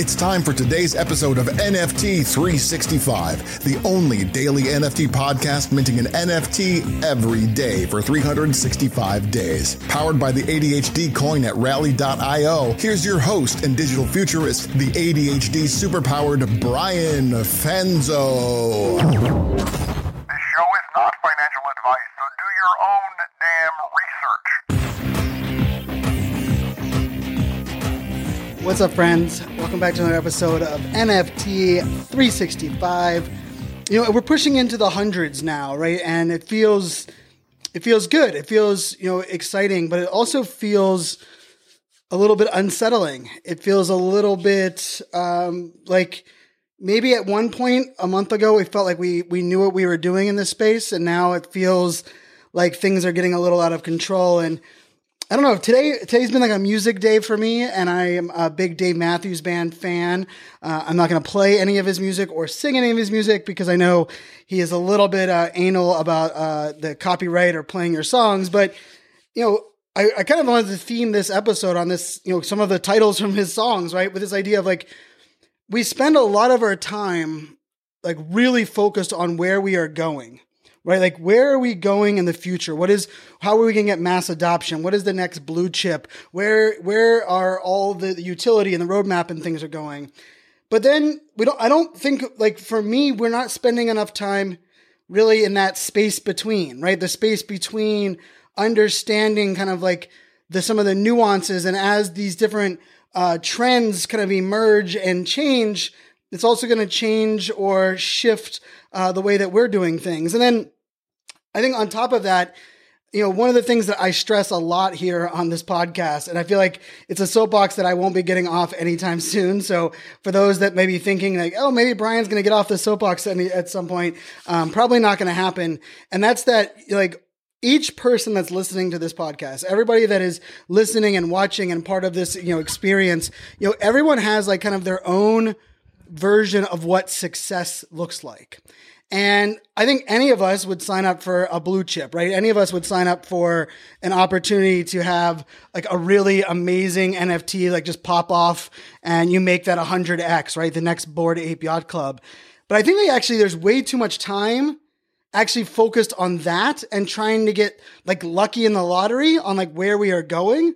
It's time for today's episode of NFT 365, the only daily NFT podcast minting an NFT every day for 365 days. Powered by the ADHD coin at rally.io, here's your host and digital futurist, the ADHD superpowered Brian Fanzo. This show is not financial advice, so do your own damn research. What's up, friends? Welcome back to another episode of NFT 365. You know, we're pushing into the hundreds now, right? And it feels it feels good. It feels, you know, exciting, but it also feels a little bit unsettling. It feels a little bit um, like maybe at one point a month ago we felt like we we knew what we were doing in this space, and now it feels like things are getting a little out of control and I don't know. Today, today's been like a music day for me, and I am a big Dave Matthews Band fan. Uh, I'm not going to play any of his music or sing any of his music because I know he is a little bit uh, anal about uh, the copyright or playing your songs. But you know, I, I kind of wanted to theme this episode on this. You know, some of the titles from his songs, right? With this idea of like we spend a lot of our time like really focused on where we are going right? Like, where are we going in the future? What is, how are we going to get mass adoption? What is the next blue chip? Where, where are all the utility and the roadmap and things are going? But then we don't, I don't think, like, for me, we're not spending enough time really in that space between, right? The space between understanding kind of like the, some of the nuances and as these different, uh, trends kind of emerge and change, it's also going to change or shift uh, the way that we're doing things. And then I think on top of that, you know, one of the things that I stress a lot here on this podcast, and I feel like it's a soapbox that I won't be getting off anytime soon. So for those that may be thinking like, oh, maybe Brian's going to get off the soapbox at, some point, um, probably not going to happen. And that's that, like, each person that's listening to this podcast, everybody that is listening and watching and part of this, you know, experience, you know, everyone has like kind of their own version of what success looks like. And I think any of us would sign up for a blue chip, right? Any of us would sign up for an opportunity to have like a really amazing NFT, like just pop off and you make that 100x, right? The next Bored Ape Yacht Club. But I think that actually there's way too much time actually focused on that and trying to get like lucky in the lottery on like where we are going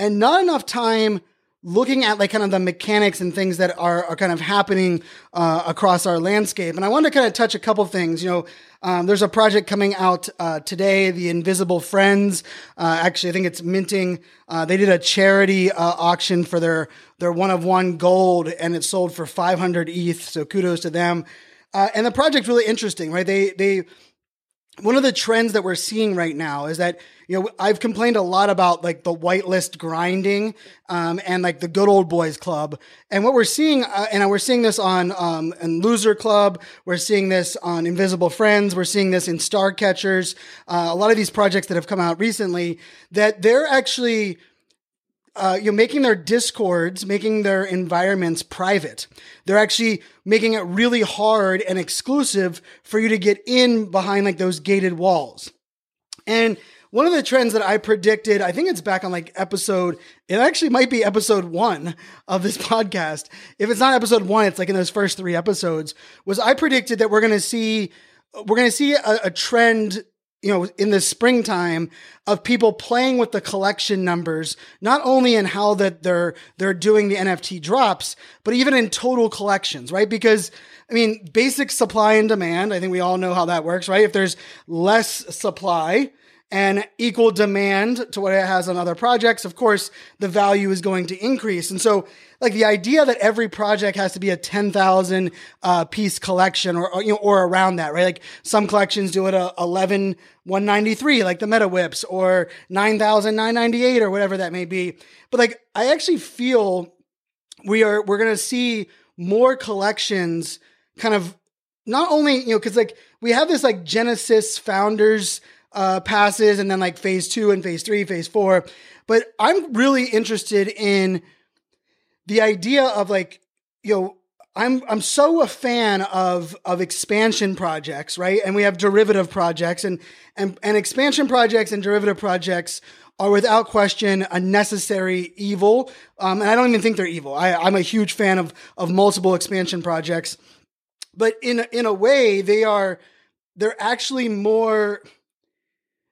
and not enough time looking at like kind of the mechanics and things that are, are kind of happening uh, across our landscape. And I want to kind of touch a couple things. You know, um, there's a project coming out uh, today, the Invisible Friends. Uh, actually, I think it's minting. Uh, they did a charity uh, auction for their their one of one gold, and it sold for 500 ETH. So kudos to them. Uh, and the project's really interesting, right? They they one of the trends that we're seeing right now is that you know I've complained a lot about like the whitelist grinding um, and like the good old boys club. And what we're seeing uh, and we're seeing this on um, in loser club. We're seeing this on invisible friends. We're seeing this in star catchers uh, a lot of these projects that have come out recently that they're actually uh, you know, making their discords, making their environments private. They're actually making it really hard and exclusive for you to get in behind like those gated walls. And one of the trends that I predicted, I think it's back on like episode, it actually might be episode one of this podcast. If it's not episode one, it's like in those first three episodes, was I predicted that we're going to see, we're going to see a, a trend you know, in the springtime of people playing with the collection numbers, not only in how that they're they're doing the NFT drops, but even in total collections, right? Because I mean, basic supply and demand, I think we all know how that works, right? If there's less supply, and equal demand to what it has on other projects, of course, the value is going to increase. And so, like the idea that every project has to be a 10,000 uh, piece collection or, or, you know, or around that, right? Like some collections do it a 11, 193, like the Meta Whips or 9,998 or whatever that may be. But like, I actually feel we are, we're going to see more collections kind of not only, you know, cause like we have this like Genesis founders uh, passes and then like phase two and phase three, phase four. But I'm really interested in the idea of like, you know, I'm I'm so a fan of of expansion projects, right? And we have derivative projects and and, and expansion projects and derivative projects are without question a necessary evil. Um, and I don't even think they're evil. I, I'm a huge fan of of multiple expansion projects, but in in a way they are they're actually more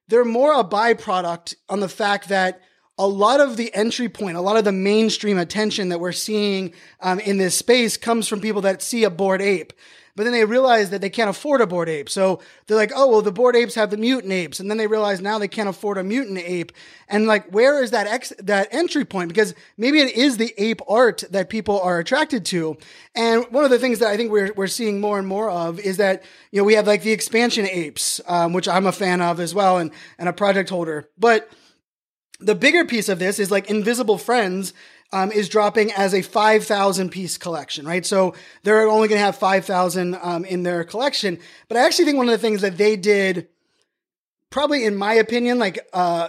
they're more a byproduct on the fact that a lot of the entry point, a lot of the mainstream attention that we're seeing um, in this space comes from people that see a bored ape. But then they realize that they can't afford a bored ape. So they're like, oh, well, the bored apes have the mutant apes. And then they realize now they can't afford a mutant ape. And like, where is that ex- that entry point? Because maybe it is the ape art that people are attracted to. And one of the things that I think we're, we're seeing more and more of is that, you know, we have like the expansion apes, um, which I'm a fan of as well and, and a project holder. But the bigger piece of this is like Invisible Friends um, is dropping as a 5,000 piece collection, right? So they're only going to have 5,000 um, in their collection. But I actually think one of the things that they did, probably in my opinion, like, uh,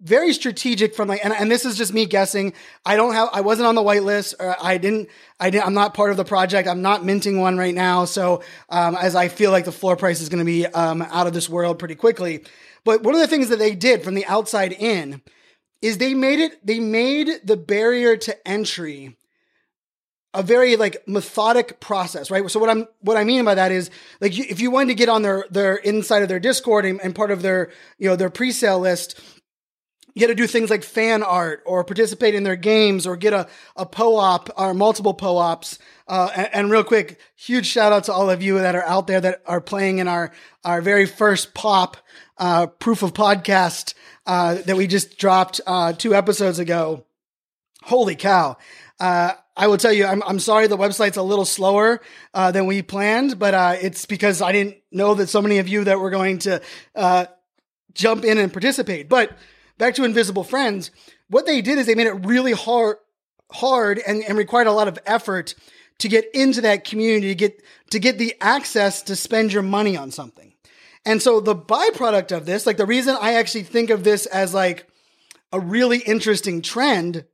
very strategic from like, and, and this is just me guessing. I don't have, I wasn't on the whitelist or I didn't, I didn't, I'm not part of the project. I'm not minting one right now. So, um, as I feel like the floor price is going to be, um, out of this world pretty quickly. But one of the things that they did from the outside in is they made it, they made the barrier to entry a very like methodic process, right? So what I'm what I mean by that is like if you wanted to get on their their inside of their Discord and, and part of their you know their pre-sale list, you had to do things like fan art or participate in their games or get a, a POAP or multiple POAPs. Uh, and, and, real quick, huge shout out to all of you that are out there that are playing in our, our very first pop, uh, proof of podcast, uh, that we just dropped, uh, two episodes ago. Holy cow. Uh, I will tell you, I'm, I'm sorry the website's a little slower uh, than we planned, but uh, it's because I didn't know that so many of you that were going to uh, jump in and participate. But back to Invisible Friends, what they did is they made it really hard, hard and, and required a lot of effort to get into that community, to get, to get the access to spend your money on something. And so the byproduct of this, like the reason I actually think of this as like a really interesting trend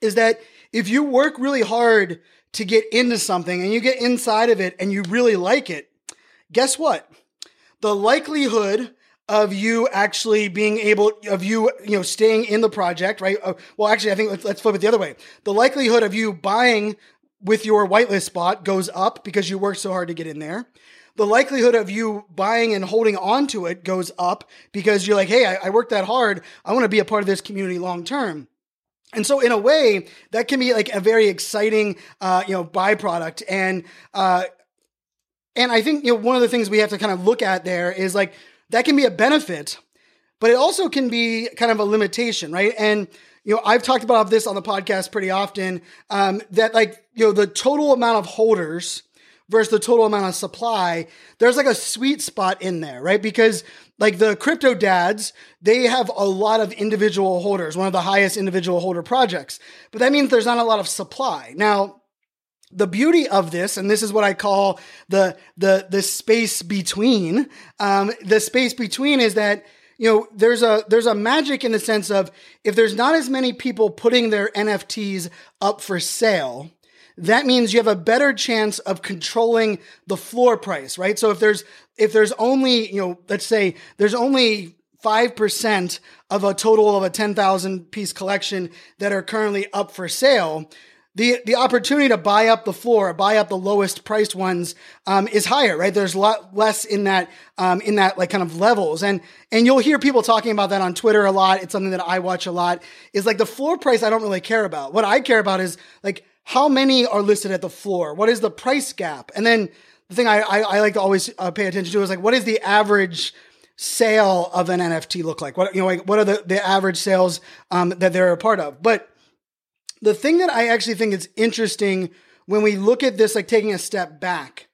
is that if you work really hard to get into something and you get inside of it and you really like it, guess what? The likelihood of you actually being able of you you know staying in the project right? Uh, well actually i think let's, let's flip it the other way. The likelihood of you buying with your whitelist spot goes up because you worked so hard to get in there the likelihood of you buying and holding on to it goes up because you're like hey i, I worked that hard i want to be a part of this community long term and so, in a way, that can be like a very exciting, uh, you know, byproduct. And uh, and I think you know one of the things we have to kind of look at there is like that can be a benefit, but it also can be kind of a limitation, right? And you know, I've talked about this on the podcast pretty often. Um, that like you know the total amount of holders versus the total amount of supply, there's like a sweet spot in there, right? Because like the crypto dads, they have a lot of individual holders, one of the highest individual holder projects. But that means there's not a lot of supply. Now, the beauty of this, and this is what I call the the the space between. Um, the space between is that you know there's a there's a magic in the sense of if there's not as many people putting their NFTs up for sale, that means you have a better chance of controlling the floor price, right? So if there's if there's only you know let's say there's only 5% of a total of a 10,000 piece collection that are currently up for sale, the the opportunity to buy up the floor, buy up the lowest priced ones, um, is higher, right? There's a lot less in that um, in that like kind of levels, and and you'll hear people talking about that on Twitter a lot. It's something that I watch a lot. Is like the floor price I don't really care about. What I care about is like how many are listed at the floor. What is the price gap? And then the thing I I, I like to always uh, pay attention to is like what is the average sale of an NFT look like? What you know, like what are the the average sales um, that they're a part of? But the thing that I actually think is interesting when we look at this, like taking a step back,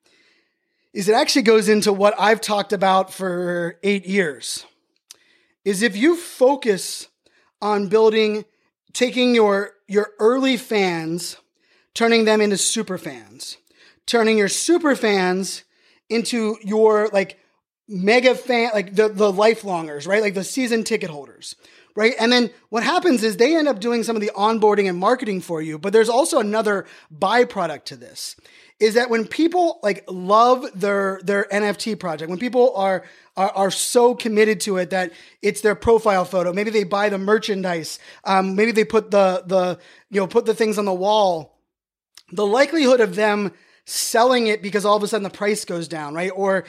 is it actually goes into what I've talked about for eight years. Is if you focus on building, taking your your early fans, turning them into super fans, turning your super fans into your like mega fan, like the the lifelongers, right? Like the season ticket holders right? And then what happens is they end up doing some of the onboarding and marketing for you. But there's also another byproduct to this is that when people like love their their NFT project, when people are, are are, so committed to it that it's their profile photo, maybe they buy the merchandise, um, maybe they put the the you know put the things on the wall. The likelihood of them selling it because all of a sudden the price goes down, right? Or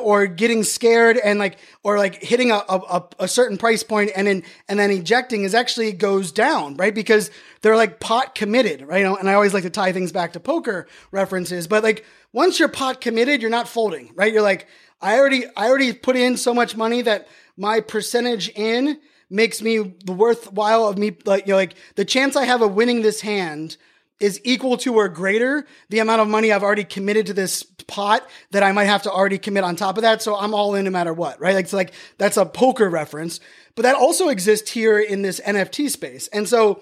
or getting scared and like or like hitting a, a, a certain price point and then and then ejecting is actually goes down, right? Because they're like pot committed, right? And I always like to tie things back to poker references, but like once you're pot committed, you're not folding, right? You're like I already I already put in so much money that my percentage in makes me the worthwhile of me like you know like the chance I have of winning this hand is equal to or greater the amount of money I've already committed to this pot that I might have to already commit on top of that. So I'm all in no matter what, right? Like, it's like that's a poker reference, but that also exists here in this NFT space. And so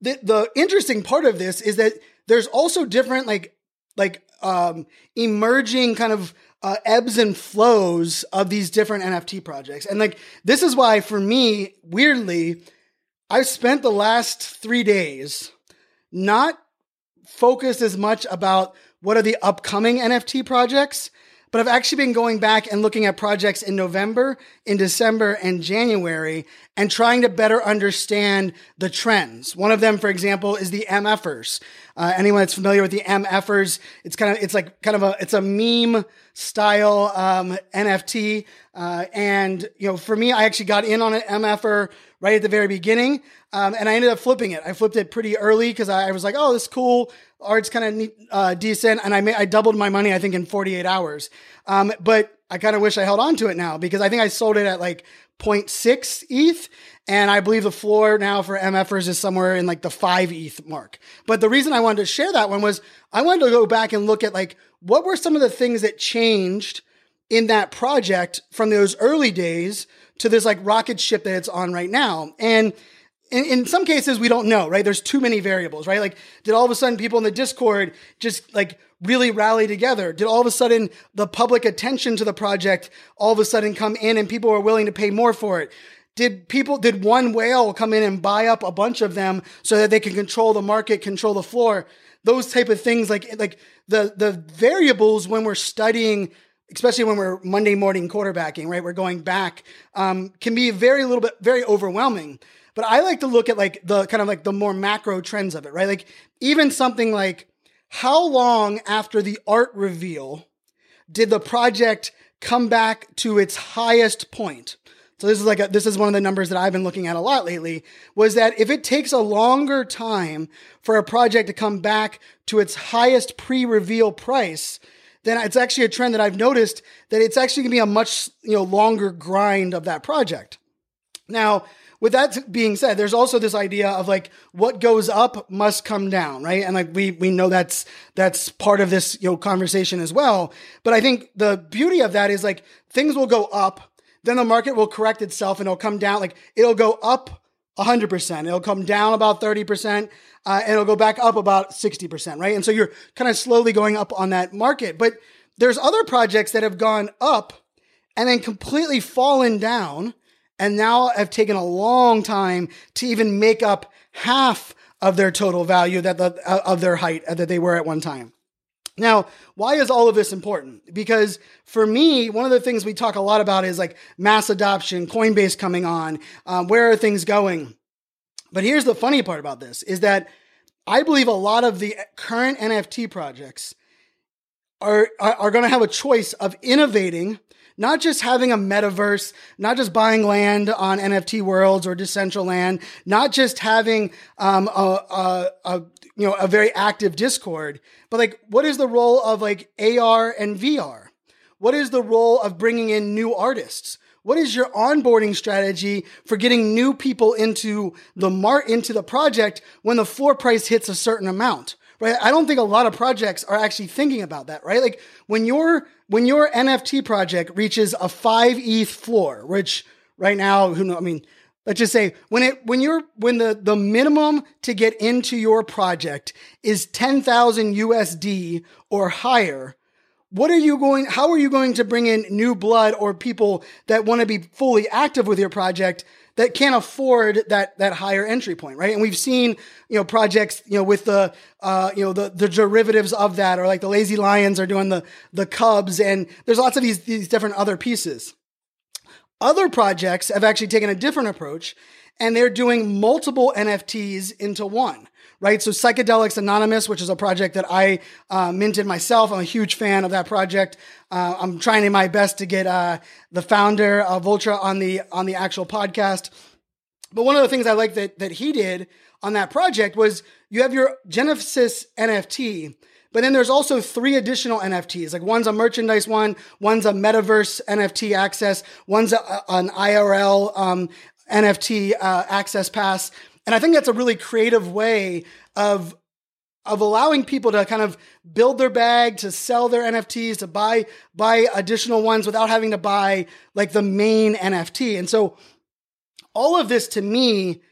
the, the interesting part of this is that there's also different, like, like, um, emerging kind of, uh, ebbs and flows of these different NFT projects. And like, this is why for me, weirdly, I've spent the last three days not focused as much about what are the upcoming NFT projects, but I've actually been going back and looking at projects in November, in December, and January and trying to better understand the trends. One of them, for example, is the MFers. Uh, anyone that's familiar with the MFers, it's kind of, it's like kind of a, it's a meme style um, NFT. Uh, and, you know, for me, I actually got in on an MFer right at the very beginning. Um, and I ended up flipping it. I flipped it pretty early because I, I, was like, oh, this is cool. Art's kind of uh, decent. And I I doubled my money, I think, in 48 hours. Um, but I kind of wish I held on to it now because I think I sold it at like 0.6 ETH. And I believe the floor now for MFers is somewhere in like the 5 ETH mark. But the reason I wanted to share that one was I wanted to go back and look at like what were some of the things that changed in that project from those early days to this like rocket ship that it's on right now. And in, in some cases, we don't know, right? There's too many variables, right? Like, did all of a sudden people in the Discord just like really rally together? Did all of a sudden the public attention to the project all of a sudden come in and people were willing to pay more for it? Did people, did one whale come in and buy up a bunch of them so that they can control the market, control the floor? Those type of things, like, like the, the variables when we're studying especially when we're Monday morning quarterbacking, right? We're going back, um, can be very little bit, very overwhelming. But I like to look at like the kind of like the more macro trends of it, right? Like even something like how long after the art reveal did the project come back to its highest point? So this is like a, this is one of the numbers that I've been looking at a lot lately was that if it takes a longer time for a project to come back to its highest pre-reveal price, then it's actually a trend that I've noticed that it's actually going to be a much you know longer grind of that project. Now, with that being said, there's also this idea of like what goes up must come down, right? And like we we know that's that's part of this you know conversation as well. But I think the beauty of that is like things will go up, then the market will correct itself and it'll come down. Like it'll go up 100%. It'll come down about 30%, uh, and it'll go back up about 60%, right? And so you're kind of slowly going up on that market. But there's other projects that have gone up and then completely fallen down and now have taken a long time to even make up half of their total value that the, uh, of their height uh, that they were at one time. Now, why is all of this important? Because for me, one of the things we talk a lot about is like mass adoption, Coinbase coming on, um, where are things going? But here's the funny part about this is that I believe a lot of the current NFT projects are, are, are going to have a choice of innovating not just having a metaverse, not just buying land on NFT worlds or Decentraland, not just having um, a, a, a you know a very active Discord, but like what is the role of like AR and VR? What is the role of bringing in new artists? What is your onboarding strategy for getting new people into the mart into the project when the floor price hits a certain amount? Right? I don't think a lot of projects are actually thinking about that, right? Like when your when your NFT project reaches a 5 ETH floor, which right now, who know, I mean, let's just say when it when you're when the the minimum to get into your project is 10,000 USD or higher what are you going how are you going to bring in new blood or people that want to be fully active with your project that can't afford that that higher entry point, right? And we've seen you know projects you know with the uh, you know the the derivatives of that, or like the Lazy Lions are doing the the Cubs, and there's lots of these these different other pieces. Other projects have actually taken a different approach, and they're doing multiple NFTs into one right? So Psychedelics Anonymous, which is a project that I uh, minted myself. I'm a huge fan of that project. Uh, I'm trying my best to get uh, the founder of Vultra on the on the actual podcast. But one of the things I like that that he did on that project was you have your Genesis NFT, but then there's also three additional NFTs. Like one's a merchandise one, one's a metaverse NFT access, one's a, an IRL um, NFT uh, access pass. And I think that's a really creative way of of allowing people to kind of build their bag, to sell their NFTs, to buy buy additional ones without having to buy like the main NFT. And so all of this to me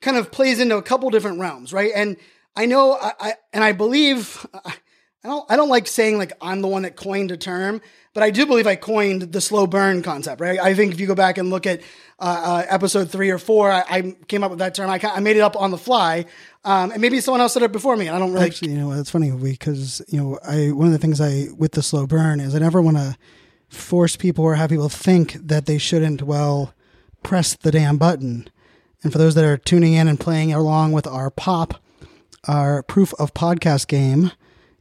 kind of plays into a couple different realms, right? And I know I, I and I believe I don't I don't like saying like I'm the one that coined a term, but I do believe I coined the slow burn concept, right? I think if you go back and look at uh, uh, episode three or four, I, I, came up with that term. I, I made it up on the fly, um, and maybe someone else said it before me. I don't really actually. You know, it's funny because you know, I one of the things I with the slow burn is I never want to force people or have people think that they shouldn't. Well, press the damn button. And for those that are tuning in and playing along with our pop, our proof of podcast game,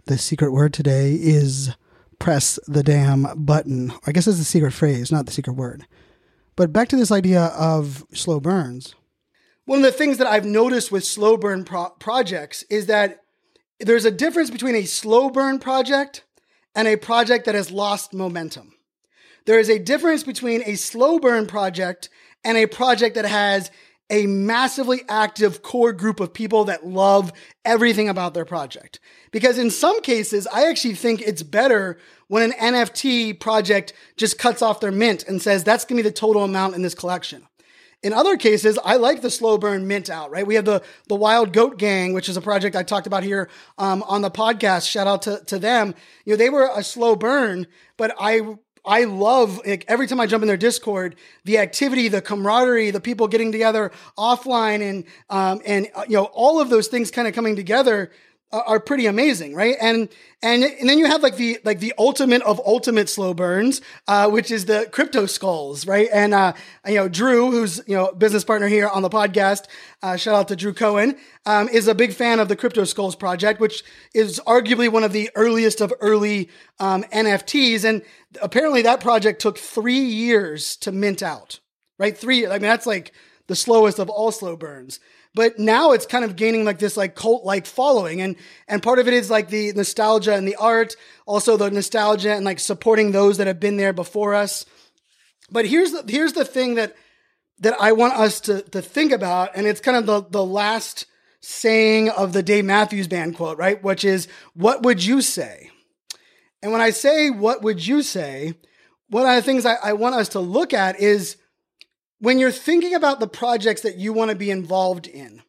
the secret word today is press the damn button. I guess it's the secret phrase, not the secret word. But back to this idea of slow burns. One of the things that I've noticed with slow burn pro- projects is that there's a difference between a slow burn project and a project that has lost momentum. There is a difference between a slow burn project and a project that has a massively active core group of people that love everything about their project. Because in some cases, I actually think it's better when an NFT project just cuts off their mint and says, that's going to be the total amount in this collection. In other cases, I like the slow burn mint out, right? We have the, the Wild Goat Gang, which is a project I talked about here um, on the podcast. Shout out to, to them. You know, they were a slow burn, but I I love like, every time I jump in their Discord, the activity, the camaraderie, the people getting together offline, and um, and uh, you know all of those things kind of coming together are pretty amazing, right? And and and then you have like the like the ultimate of ultimate slow burns, uh, which is the crypto skulls, right? And uh, you know, Drew, who's you know business partner here on the podcast, uh, shout out to Drew Cohen, um, is a big fan of the crypto skulls project, which is arguably one of the earliest of early um, NFTs. And apparently, that project took three years to mint out, right? Three. I mean, that's like the slowest of all slow burns but now it's kind of gaining like this like cult like following. And and part of it is like the nostalgia and the art also the nostalgia and like supporting those that have been there before us. But here's the here's the thing that that I want us to to think about and it's kind of the the last saying of the Dave Matthews Band quote right? Which is what would you say? And when I say what would you say? one of the things I, I want us to look at is when you're thinking about the projects that you want to be involved in,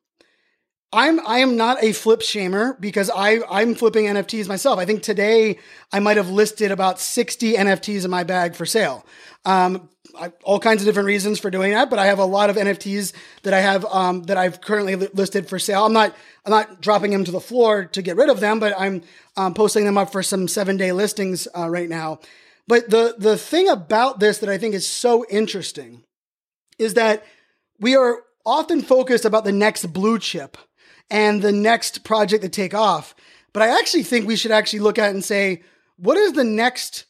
I'm I am not a flip shamer because I I'm flipping NFTs myself. I think today I might have listed about 60 NFTs in my bag for sale. Um, I, all kinds of different reasons for doing that, but I have a lot of NFTs that I have um, that I've currently listed for sale. I'm not I'm not dropping them to the floor to get rid of them, but I'm um, posting them up for some seven day listings uh, right now. But the the thing about this that I think is so interesting is that we are often focused about the next blue chip and the next project to take off. But I actually think we should actually look at and say, what is the next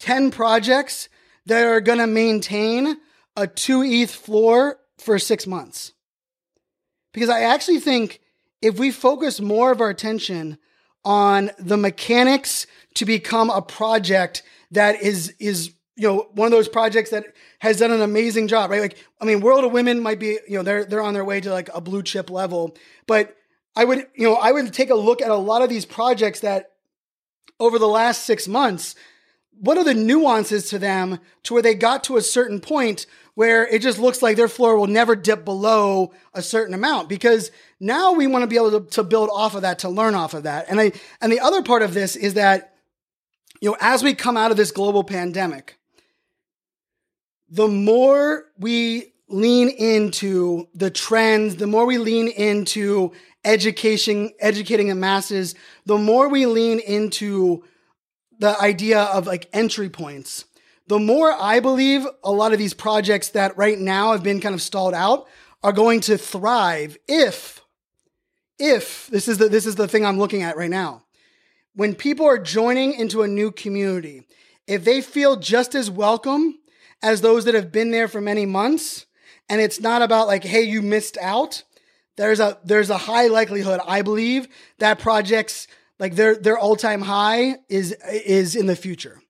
10 projects that are going to maintain a 2 ETH floor for six months? Because I actually think if we focus more of our attention on the mechanics to become a project that is, is you know, one of those projects that has done an amazing job, right? Like, I mean, World of Women might be, you know, they're they're on their way to like a blue chip level, but I would, you know, I would take a look at a lot of these projects that over the last six months, what are the nuances to them to where they got to a certain point where it just looks like their floor will never dip below a certain amount because now we want to be able to, to build off of that to learn off of that and i and the other part of this is that you know as we come out of this global pandemic the more we lean into the trends, the more we lean into education, educating the masses, the more we lean into the idea of like entry points, the more I believe a lot of these projects that right now have been kind of stalled out are going to thrive if, if this is the, this is the thing I'm looking at right now. When people are joining into a new community, if they feel just as welcome as those that have been there for many months, and it's not about like, hey, you missed out. There's a there's a high likelihood, I believe, that projects like their their all time high is is in the future.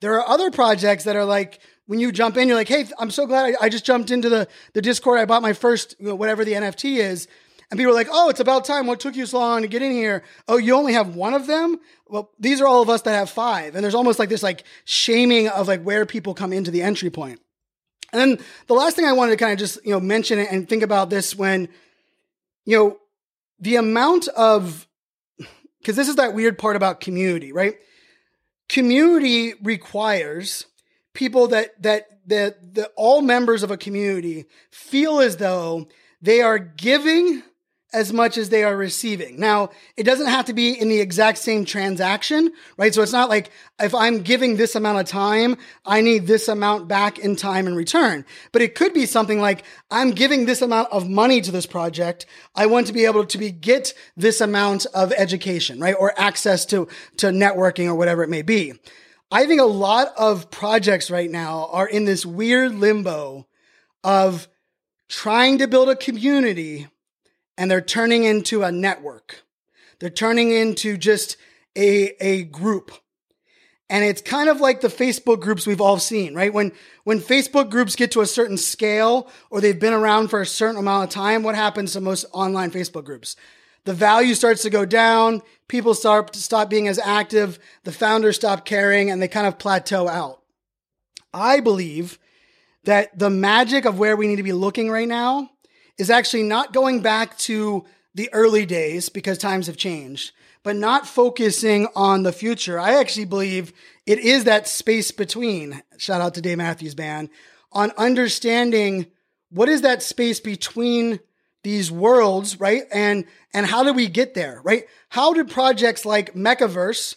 There are other projects that are like when you jump in, you're like, hey, I'm so glad I, I just jumped into the the Discord. I bought my first you know, whatever the NFT is. And people are like, oh, it's about time. What took you so long to get in here? Oh, you only have one of them? Well, these are all of us that have five. And there's almost like this like shaming of like where people come into the entry point. And then the last thing I wanted to kind of just, you know, mention and think about this when, you know, the amount of, because this is that weird part about community, right? Community requires people that, that, that, that all members of a community feel as though they are giving as much as they are receiving. Now, it doesn't have to be in the exact same transaction, right? So it's not like if I'm giving this amount of time, I need this amount back in time in return. But it could be something like I'm giving this amount of money to this project. I want to be able to be get this amount of education, right? Or access to to networking or whatever it may be. I think a lot of projects right now are in this weird limbo of trying to build a community and they're turning into a network. They're turning into just a, a group. And it's kind of like the Facebook groups we've all seen, right? When, when Facebook groups get to a certain scale or they've been around for a certain amount of time, what happens to most online Facebook groups? The value starts to go down. People start to stop being as active. The founders stop caring and they kind of plateau out. I believe that the magic of where we need to be looking right now is actually not going back to the early days because times have changed, but not focusing on the future. I actually believe it is that space between, shout out to Dave Matthews Band, on understanding what is that space between these worlds, right? And and how do we get there, right? How did projects like Mechaverse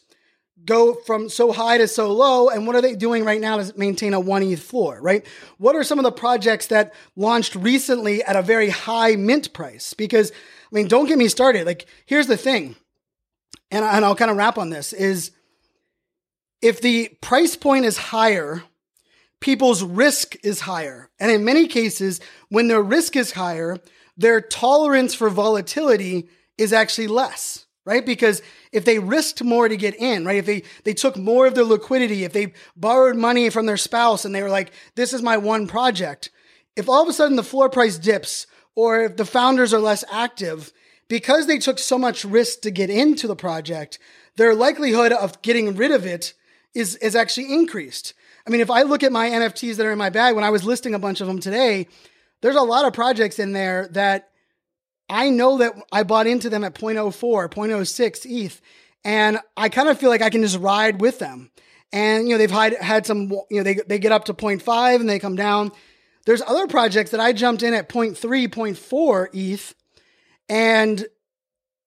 go from so high to so low and what are they doing right now to maintain a 1 ETH floor, right? What are some of the projects that launched recently at a very high mint price? Because I mean, don't get me started. Like here's the thing. And, and I'll kind of wrap on this is if the price point is higher, people's risk is higher. And in many cases, when their risk is higher, their tolerance for volatility is actually less right? Because if they risked more to get in, right? If they, they took more of their liquidity, if they borrowed money from their spouse and they were like, this is my one project. If all of a sudden the floor price dips or if the founders are less active, because they took so much risk to get into the project, their likelihood of getting rid of it is, is actually increased. I mean, if I look at my NFTs that are in my bag, when I was listing a bunch of them today, there's a lot of projects in there that I know that I bought into them at 0.04, 0.06 ETH, and I kind of feel like I can just ride with them. And, you know, they've had, had some, you know, they, they get up to 0.5 and they come down. There's other projects that I jumped in at 0.3, 0.4 ETH, and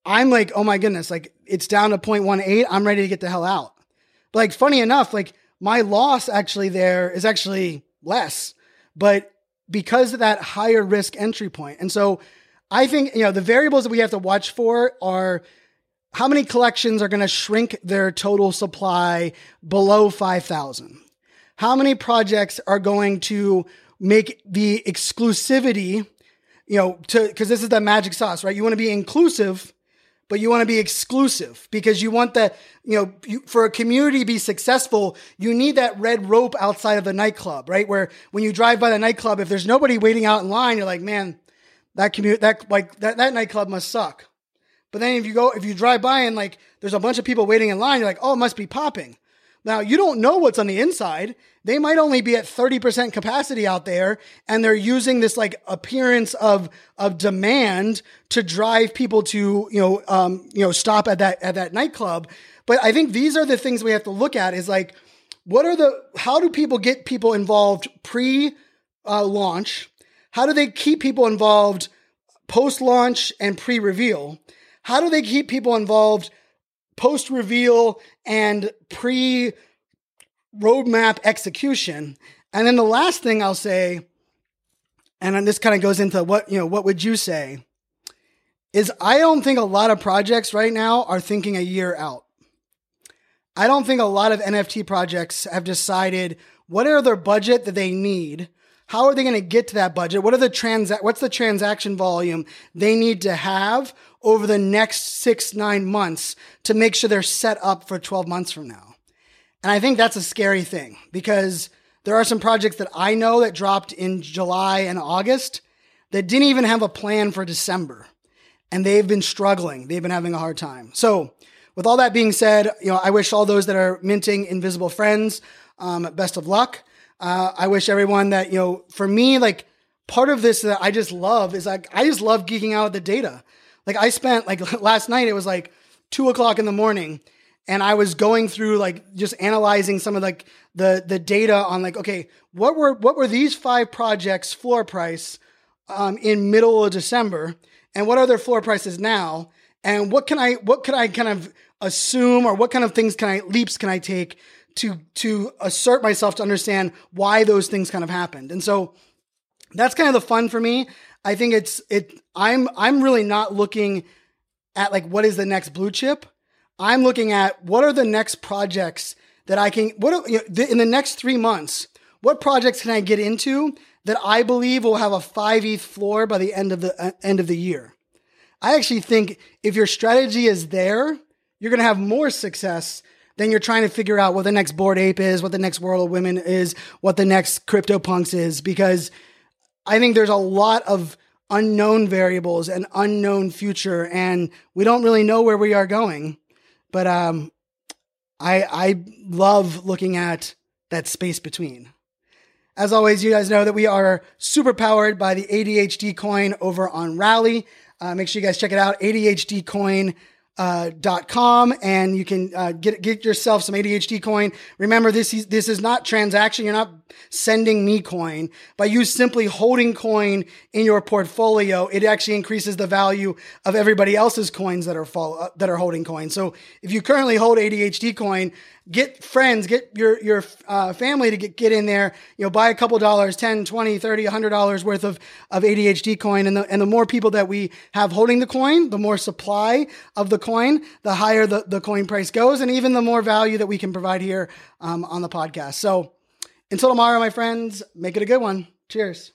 I'm like, oh my goodness, like it's down to 0.18. I'm ready to get the hell out. But like, funny enough, like my loss actually there is actually less, but because of that higher risk entry point. And so I think, you know, the variables that we have to watch for are how many collections are going to shrink their total supply below 5,000? How many projects are going to make the exclusivity, you know, to, cause this is the magic sauce, right? You want to be inclusive, but you want to be exclusive because you want the, you know, you, for a community to be successful, you need that red rope outside of the nightclub, right? Where when you drive by the nightclub, if there's nobody waiting out in line, you're like, man, that commute that like that, that nightclub must suck. But then if you go if you drive by and like there's a bunch of people waiting in line, you're like, oh, it must be popping. Now you don't know what's on the inside. They might only be at 30% capacity out there and they're using this like appearance of of demand to drive people to, you know, um, you know, stop at that at that nightclub. But I think these are the things we have to look at is like what are the how do people get people involved pre uh, launch? How do they keep people involved post launch and pre reveal? How do they keep people involved post reveal and pre roadmap execution? And then the last thing I'll say, and then this kind of goes into what, you know, what would you say? Is I don't think a lot of projects right now are thinking a year out. I don't think a lot of NFT projects have decided what are their budget that they need. How are they going to get to that budget? What are the trans? What's the transaction volume they need to have over the next six nine months to make sure they're set up for twelve months from now? And I think that's a scary thing because there are some projects that I know that dropped in July and August that didn't even have a plan for December. And they've been struggling. They've been having a hard time. So, with all that being said, you know, I wish all those that are minting Invisible Friends um, best of luck. Uh, I wish everyone that, you know, for me, like part of this that I just love is like, I just love geeking out the data. Like I spent like last night, it was like two o'clock in the morning and I was going through like just analyzing some of like the the data on like okay what were what were these five projects floor price um, in middle of December and what are their floor prices now and what can I what could I kind of assume or what kind of things can I leaps can I take to to assert myself to understand why those things kind of happened. And so that's kind of the fun for me. I think it's it I'm I'm really not looking at like what is the next blue chip. I'm looking at what are the next projects that I can, what are, you know, in the next three months, what projects can I get into that I believe will have a five ETH floor by the end of the uh, end of the year? I actually think if your strategy is there, you're going to have more success than you're trying to figure out what the next Bored Ape is, what the next World of Women is, what the next crypto punks is, because I think there's a lot of unknown variables and unknown future, and we don't really know where we are going. But um, I I love looking at that space between. As always, you guys know that we are super powered by the ADHD coin over on Rally. Uh, make sure you guys check it out, ADHD coin uh, dot com and you can uh, get get yourself some ADHD coin. Remember, this is this is not transaction. You're not sending me coin. By you simply holding coin in your portfolio, it actually increases the value of everybody else's coins that are follow, uh, that are holding coin. So if you currently hold ADHD coin, get friends, get your, your uh, family to get, get in there, you know, buy a couple dollars, 10, 20, 30, $100 worth of, of ADHD coin. And the, and the more people that we have holding the coin, the more supply of the coin, the higher the, the coin price goes, and even the more value that we can provide here um, on the podcast. So until tomorrow, my friends, make it a good one. Cheers.